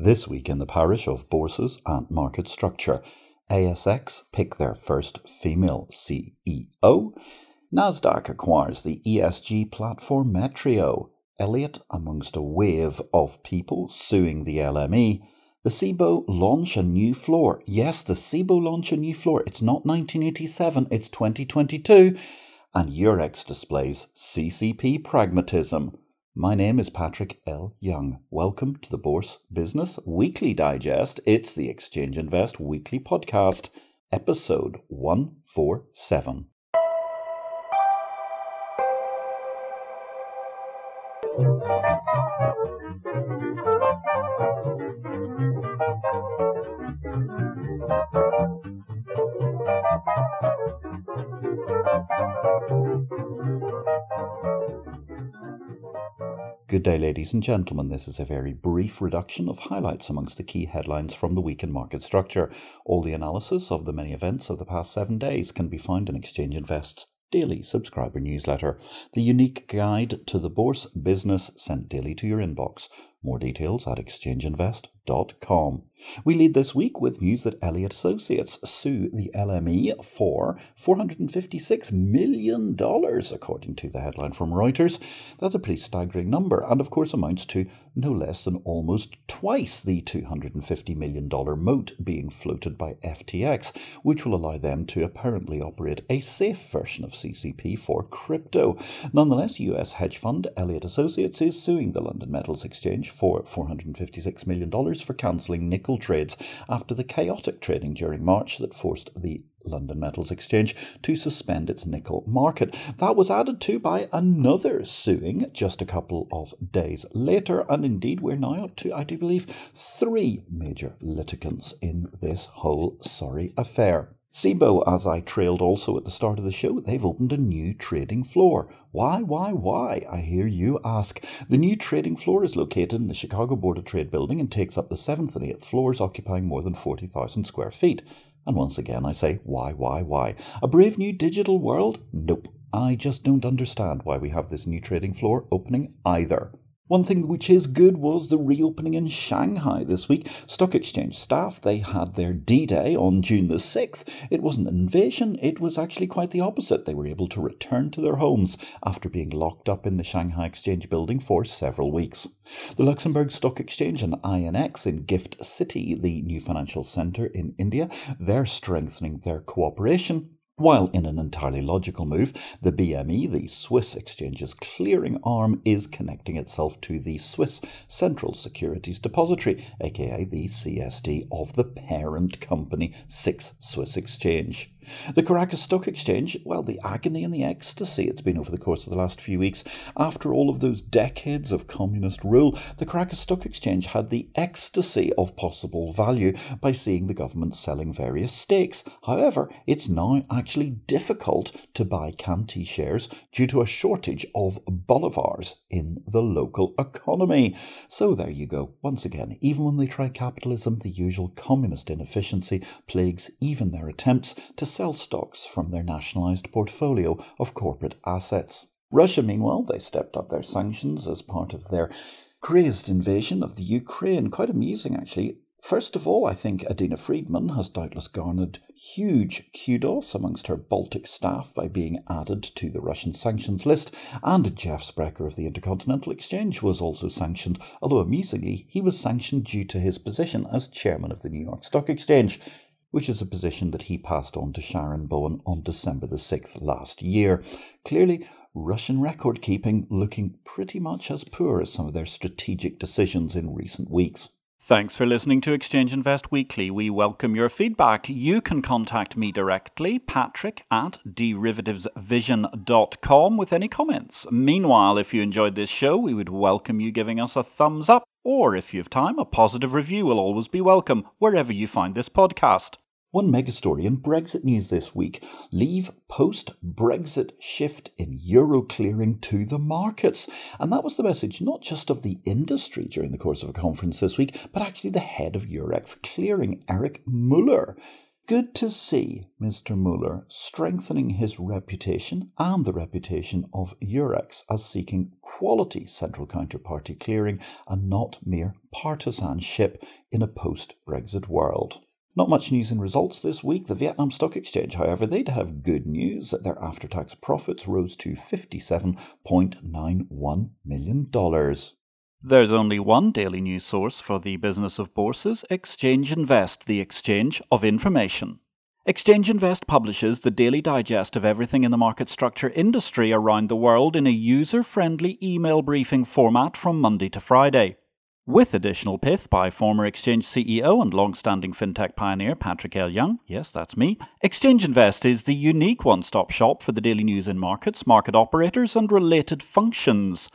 This week in the parish of bourses and market structure, ASX pick their first female CEO. Nasdaq acquires the ESG platform Metrio. Elliott amongst a wave of people suing the LME. The CBOE launch a new floor. Yes, the CBOE launch a new floor. It's not 1987, it's 2022. And Eurex displays CCP pragmatism. My name is Patrick L. Young. Welcome to the Bourse Business Weekly Digest. It's the Exchange Invest Weekly Podcast, episode 147. Good day, ladies and gentlemen. This is a very brief reduction of highlights amongst the key headlines from the week in market structure. All the analysis of the many events of the past seven days can be found in Exchange Invest's daily subscriber newsletter, the unique guide to the bourse business sent daily to your inbox. More details at exchangeinvest.com. We lead this week with news that Elliott Associates sue the LME for $456 million, according to the headline from Reuters. That's a pretty staggering number, and of course amounts to no less than almost twice the $250 million moat being floated by FTX, which will allow them to apparently operate a safe version of CCP for crypto. Nonetheless, US hedge fund Elliott Associates is suing the London Metals Exchange for $456 million for cancelling nickel trades after the chaotic trading during March that forced the London Metals Exchange to suspend its nickel market. That was added to by another suing just a couple of days later, and indeed we're now up to, I do believe, three major litigants in this whole sorry affair. CBOE, as I trailed also at the start of the show, they've opened a new trading floor. Why, why, why? I hear you ask. The new trading floor is located in the Chicago Board of Trade building and takes up the seventh and eighth floors, occupying more than 40,000 square feet. And once again, I say, why, why, why? A brave new digital world? Nope. I just don't understand why we have this new trading floor opening either. One thing which is good was the reopening in Shanghai this week. Stock exchange staff, they had their D Day on June the 6th. It wasn't an invasion, it was actually quite the opposite. They were able to return to their homes after being locked up in the Shanghai Exchange building for several weeks. The Luxembourg Stock Exchange and INX in Gift City, the new financial centre in India, they're strengthening their cooperation while in an entirely logical move, the BME, the Swiss exchange's clearing arm, is connecting itself to the Swiss Central Securities Depository, aka the CSD of the parent company, SIX Swiss Exchange. The Caracas Stock Exchange, well, the agony and the ecstasy it's been over the course of the last few weeks. After all of those decades of communist rule, the Caracas Stock Exchange had the ecstasy of possible value by seeing the government selling various stakes. However, it's now actually difficult to buy CANTV shares due to a shortage of bolivars in the local economy. So there you go. Once again, even when they try capitalism, the usual communist inefficiency plagues even their attempts to sell stocks from their nationalised portfolio of corporate assets. Russia, meanwhile, they stepped up their sanctions as part of their crazed invasion of the Ukraine. Quite amusing, actually. First of all, I think Adena Friedman has doubtless garnered huge kudos amongst her Baltic staff by being added to the Russian sanctions list, and Jeff Sprecher of the Intercontinental Exchange was also sanctioned, although amusingly, he was sanctioned due to his position as chairman of the New York Stock Exchange which is a position that he passed on to Sharon Bowen on December the 6th last year. Clearly, Russian record keeping looking pretty much as poor as some of their strategic decisions in recent weeks. Thanks for listening to Exchange Invest Weekly. We welcome your feedback. You can contact me directly, patrick at derivativesvision.com, with any comments. Meanwhile, if you enjoyed this show, we would welcome you giving us a thumbs up, or if you have time, a positive review will always be welcome wherever you find this podcast. One mega story in Brexit news this week leave post Brexit shift in euro clearing to the markets. And that was the message not just of the industry during the course of a conference this week, but actually the head of Eurex clearing, Erik Müller. good to see Mr. Müller strengthening his reputation and the reputation of Eurex as seeking quality central counterparty clearing and not mere partisanship in a post Brexit world. Not much news and results this week. The Vietnam Stock Exchange, however, they'd have good news. Their after tax profits rose to $57.91 million. There's only one daily news source for the business of bourses Exchange Invest, the exchange of information. Exchange Invest publishes the daily digest of everything in the market structure industry around the world in a user friendly email briefing format from Monday to Friday. With additional pith by former Exchange CEO and long standing fintech pioneer Patrick L. Young, yes, that's me, Exchange Invest is the unique one stop shop for the daily news in markets, market operators, and related functions.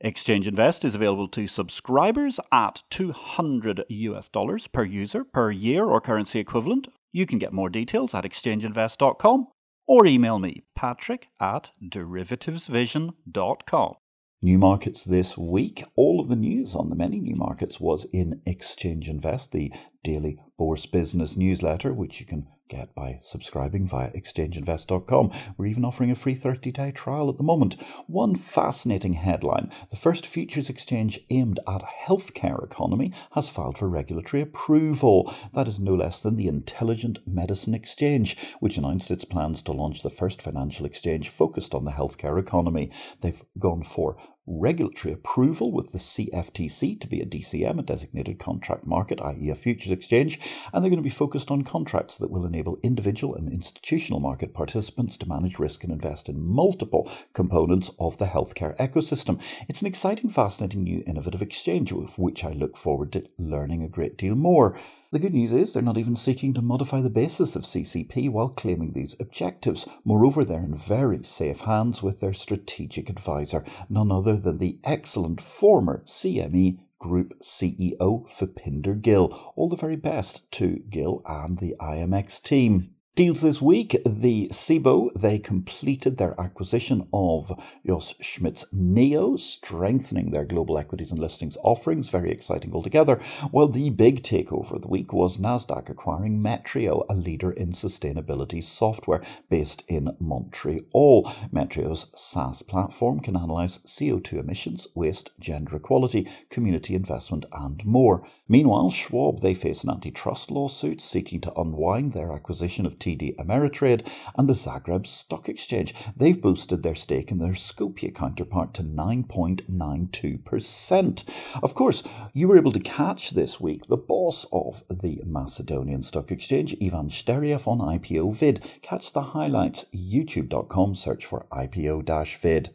Exchange Invest is available to subscribers at 200 US dollars per user per year or currency equivalent. You can get more details at exchangeinvest.com or email me, patrick at derivativesvision.com. New markets this week. All of the news on the many new markets was in Exchange Invest, the daily Bourse Business newsletter, which you can get by subscribing via exchangeinvest.com. We're even offering a free 30 day trial at the moment. One fascinating headline the first futures exchange aimed at a healthcare economy has filed for regulatory approval. That is no less than the Intelligent Medicine Exchange, which announced its plans to launch the first financial exchange focused on the healthcare economy. They've gone for regulatory approval with the CFTC to be a DCM, a designated contract market, i.e., a futures exchange, and they're going to be focused on contracts that will enable individual and institutional market participants to manage risk and invest in multiple components of the healthcare ecosystem. It's an exciting, fascinating new innovative exchange of which I look forward to learning a great deal more. The good news is they're not even seeking to modify the basis of CCP while claiming these objectives. Moreover, they're in very safe hands with their strategic advisor, none other than the excellent former CME Group CEO Phupinder Gill. All the very best to Gill and the IMX team. Deals this week, the Cboe, they completed their acquisition of Jos Schmitt's Neo, strengthening their global equities and listings offerings. Very exciting altogether. Well, the big takeover of the week was NASDAQ acquiring Metrio, a leader in sustainability software based in Montreal. Metrio's SaaS platform can analyze CO2 emissions, waste, gender equality, community investment, and more. Meanwhile, Schwab, they face an antitrust lawsuit seeking to unwind their acquisition of TD Ameritrade, and the Zagreb Stock Exchange. They've boosted their stake in their Skopje counterpart to 9.92%. Of course, you were able to catch this week the boss of the Macedonian Stock Exchange, Ivan Steriev, on IPO Vid. Catch the highlights, youtube.com, search for IPO vid.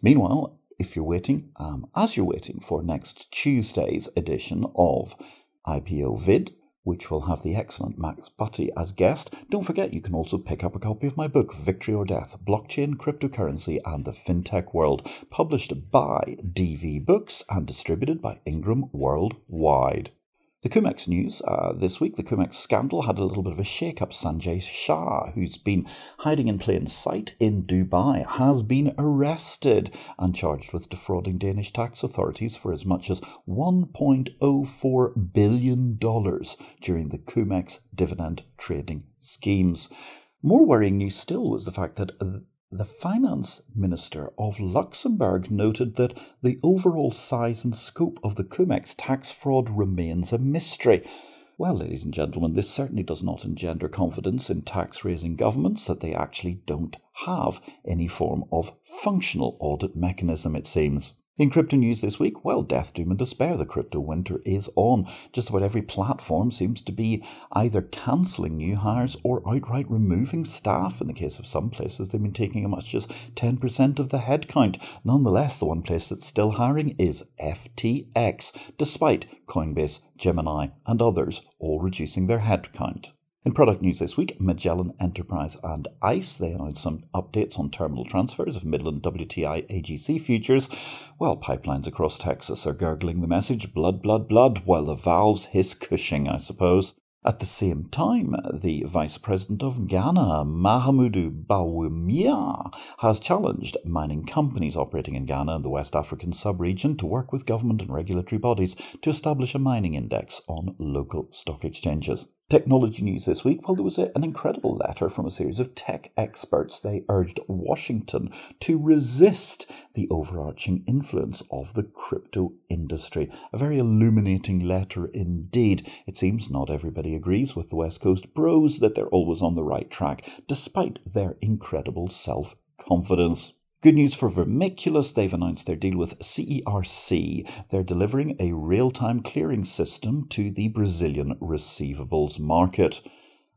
Meanwhile, if you're waiting, um, as you're waiting for next Tuesday's edition of IPO Vid, which will have the excellent Max Butty as guest. Don't forget you can also pick up a copy of my book, Victory or Death Blockchain, Cryptocurrency, and the FinTech World, published by DV Books and distributed by Ingram Worldwide. The Cum-Ex news uh, this week, the Cum-Ex scandal had a little bit of a shake up. Sanjay Shah, who's been hiding in plain sight in Dubai, has been arrested and charged with defrauding Danish tax authorities for as much as $1.04 billion during the Cum-Ex dividend trading schemes. More worrying news still was the fact that the finance minister of Luxembourg noted that the overall size and scope of the Cum-Ex tax fraud remains a mystery. Well, ladies and gentlemen, this certainly does not engender confidence in tax raising governments that they actually don't have any form of functional audit mechanism, it seems. In crypto news this week, well, death, doom, and despair. The crypto winter is on. Just about every platform seems to be either cancelling new hires or outright removing staff. In the case of some places, they've been taking as much as 10% of the headcount. Nonetheless, the one place that's still hiring is FTX, despite Coinbase, Gemini, and others all reducing their headcount. In product news this week, Magellan Enterprise and ICE, they announced some updates on terminal transfers of Midland WTI AGC futures, while pipelines across Texas are gurgling the message blood, blood, blood, while the valves hiss Cushing, I suppose. At the same time, the Vice President of Ghana, Mahamudu Bawumia, has challenged mining companies operating in Ghana and the West African sub-region to work with government and regulatory bodies to establish a mining index on local stock exchanges. Technology news this week. Well, there was a, an incredible letter from a series of tech experts. They urged Washington to resist the overarching influence of the crypto industry. A very illuminating letter indeed. It seems not everybody agrees with the West Coast bros that they're always on the right track, despite their incredible self confidence. Good news for Vermiculus. They've announced their deal with CERC. They're delivering a real time clearing system to the Brazilian receivables market.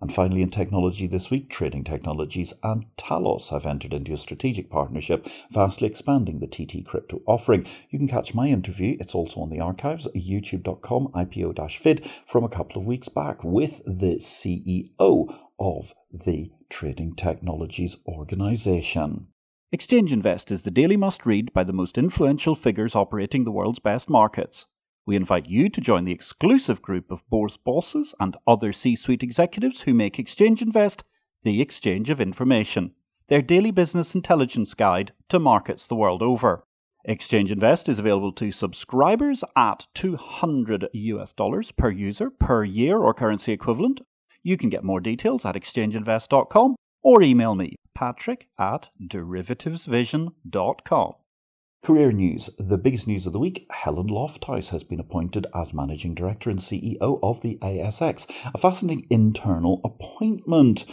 And finally, in technology this week, Trading Technologies and Talos have entered into a strategic partnership, vastly expanding the TT crypto offering. You can catch my interview, it's also on the archives, youtube.com IPO Vid, from a couple of weeks back with the CEO of the Trading Technologies organization. Exchange Invest is the daily must read by the most influential figures operating the world's best markets. We invite you to join the exclusive group of bourse bosses and other C suite executives who make Exchange Invest the exchange of information, their daily business intelligence guide to markets the world over. Exchange Invest is available to subscribers at 200 US dollars per user per year or currency equivalent. You can get more details at exchangeinvest.com or email me, patrick at derivativesvision.com. Career news. The biggest news of the week Helen Lofthouse has been appointed as Managing Director and CEO of the ASX. A fascinating internal appointment.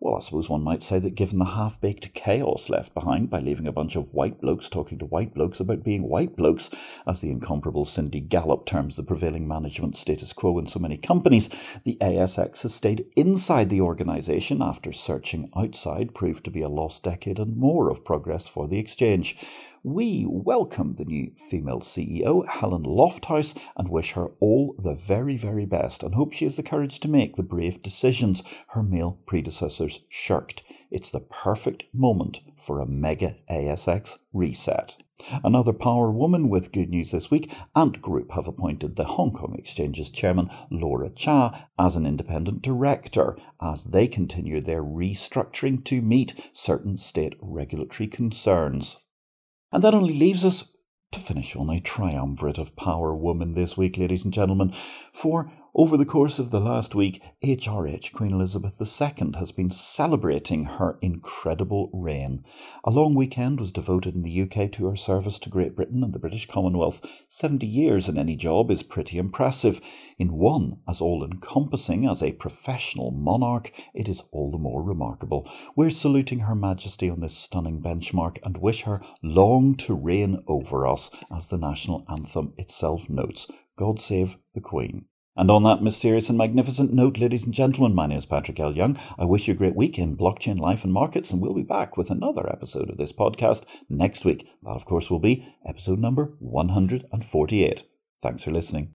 Well, I suppose one might say that given the half baked chaos left behind by leaving a bunch of white blokes talking to white blokes about being white blokes, as the incomparable Cindy Gallop terms the prevailing management status quo in so many companies, the ASX has stayed inside the organisation after searching outside proved to be a lost decade and more of progress for the exchange. We welcome the new female CEO, Helen Lofthouse, and wish her all the very, very best and hope she has the courage to make the brave decisions her male predecessors shirked. It's the perfect moment for a mega ASX reset. Another power woman with good news this week, Ant Group have appointed the Hong Kong Exchange's chairman, Laura Cha, as an independent director as they continue their restructuring to meet certain state regulatory concerns. And that only leaves us to finish on a triumvirate of power woman this week, ladies and gentlemen. For over the course of the last week, HRH Queen Elizabeth II has been celebrating her incredible reign. A long weekend was devoted in the UK to her service to Great Britain and the British Commonwealth. 70 years in any job is pretty impressive. In one as all encompassing as a professional monarch, it is all the more remarkable. We're saluting Her Majesty on this stunning benchmark and wish her long to reign over us, as the national anthem itself notes. God save the Queen. And on that mysterious and magnificent note, ladies and gentlemen, my name is Patrick L. Young. I wish you a great week in blockchain life and markets, and we'll be back with another episode of this podcast next week. That, of course, will be episode number 148. Thanks for listening.